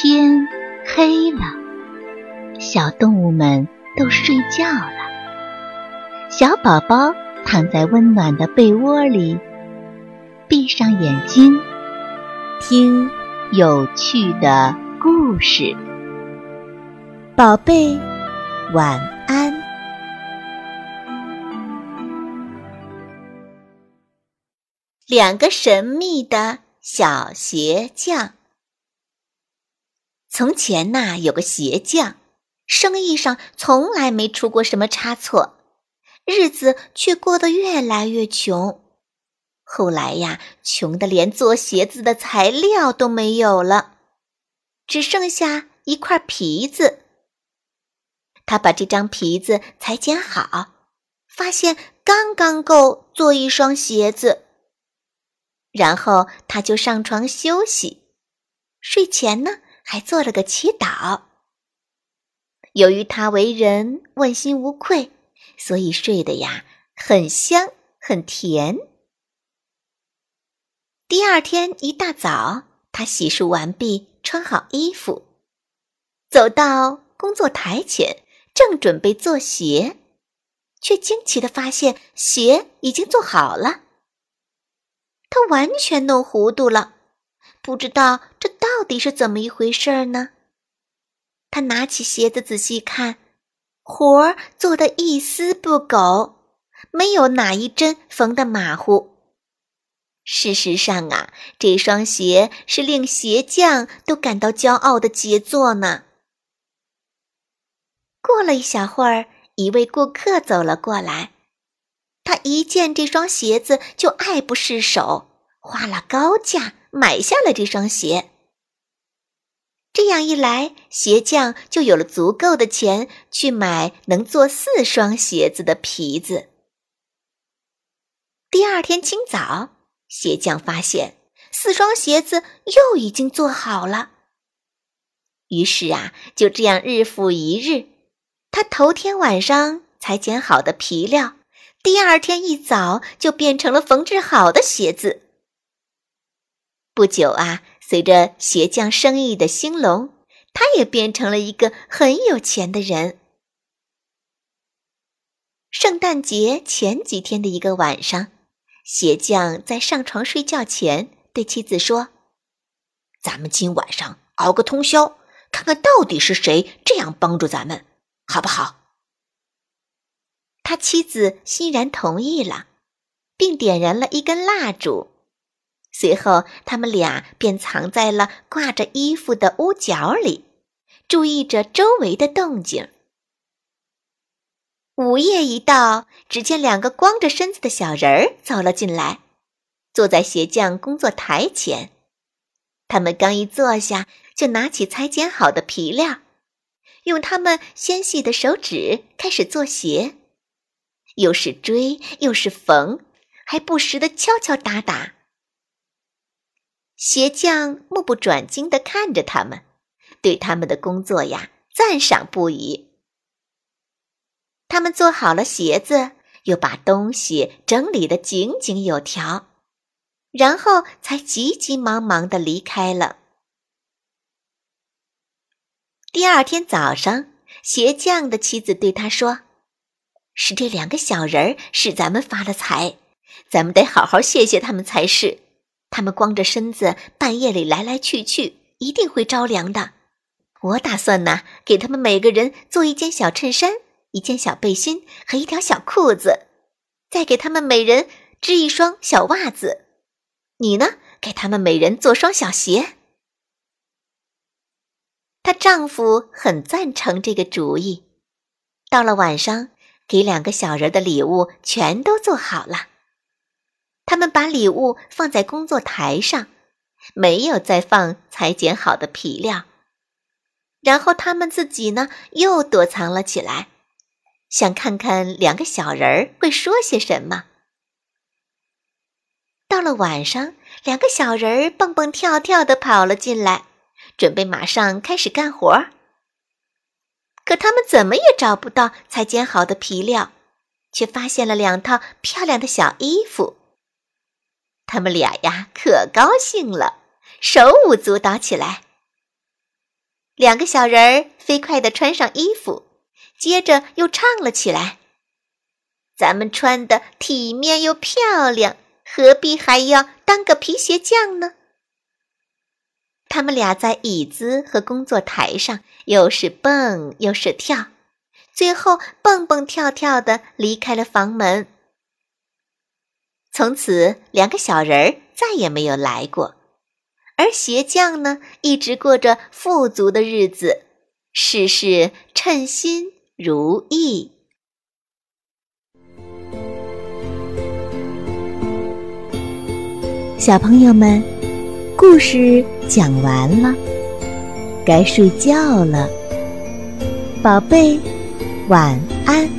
天黑了，小动物们都睡觉了。小宝宝躺在温暖的被窝里，闭上眼睛，听有趣的故事。宝贝，晚安。两个神秘的小鞋匠。从前呐，有个鞋匠，生意上从来没出过什么差错，日子却过得越来越穷。后来呀，穷的连做鞋子的材料都没有了，只剩下一块皮子。他把这张皮子裁剪好，发现刚刚够做一双鞋子。然后他就上床休息，睡前呢。还做了个祈祷。由于他为人问心无愧，所以睡得呀很香很甜。第二天一大早，他洗漱完毕，穿好衣服，走到工作台前，正准备做鞋，却惊奇的发现鞋已经做好了。他完全弄糊涂了。不知道这到底是怎么一回事儿呢？他拿起鞋子仔细看，活儿做的一丝不苟，没有哪一针缝的马虎。事实上啊，这双鞋是令鞋匠都感到骄傲的杰作呢。过了一小会儿，一位顾客走了过来，他一见这双鞋子就爱不释手，花了高价。买下了这双鞋，这样一来，鞋匠就有了足够的钱去买能做四双鞋子的皮子。第二天清早，鞋匠发现四双鞋子又已经做好了。于是啊，就这样日复一日，他头天晚上裁剪好的皮料，第二天一早就变成了缝制好的鞋子。不久啊，随着鞋匠生意的兴隆，他也变成了一个很有钱的人。圣诞节前几天的一个晚上，鞋匠在上床睡觉前对妻子说：“咱们今晚上熬个通宵，看看到底是谁这样帮助咱们，好不好？”他妻子欣然同意了，并点燃了一根蜡烛。随后，他们俩便藏在了挂着衣服的屋角里，注意着周围的动静。午夜一到，只见两个光着身子的小人儿走了进来，坐在鞋匠工作台前。他们刚一坐下，就拿起裁剪好的皮料，用他们纤细的手指开始做鞋，又是锥又是缝，还不时的敲敲打打。鞋匠目不转睛地看着他们，对他们的工作呀赞赏不已。他们做好了鞋子，又把东西整理得井井有条，然后才急急忙忙地离开了。第二天早上，鞋匠的妻子对他说：“是这两个小人儿使咱们发了财，咱们得好好谢谢他们才是。”他们光着身子半夜里来来去去，一定会着凉的。我打算呢，给他们每个人做一件小衬衫、一件小背心和一条小裤子，再给他们每人织一双小袜子。你呢，给他们每人做双小鞋。她丈夫很赞成这个主意。到了晚上，给两个小人的礼物全都做好了。他们把礼物放在工作台上，没有再放裁剪好的皮料。然后他们自己呢，又躲藏了起来，想看看两个小人儿会说些什么。到了晚上，两个小人儿蹦蹦跳跳地跑了进来，准备马上开始干活。可他们怎么也找不到裁剪好的皮料，却发现了两套漂亮的小衣服。他们俩呀，可高兴了，手舞足蹈起来。两个小人儿飞快地穿上衣服，接着又唱了起来：“咱们穿的体面又漂亮，何必还要当个皮鞋匠呢？”他们俩在椅子和工作台上又是蹦又是跳，最后蹦蹦跳跳的离开了房门。从此，两个小人儿再也没有来过。而鞋匠呢，一直过着富足的日子，事事称心如意。小朋友们，故事讲完了，该睡觉了，宝贝，晚安。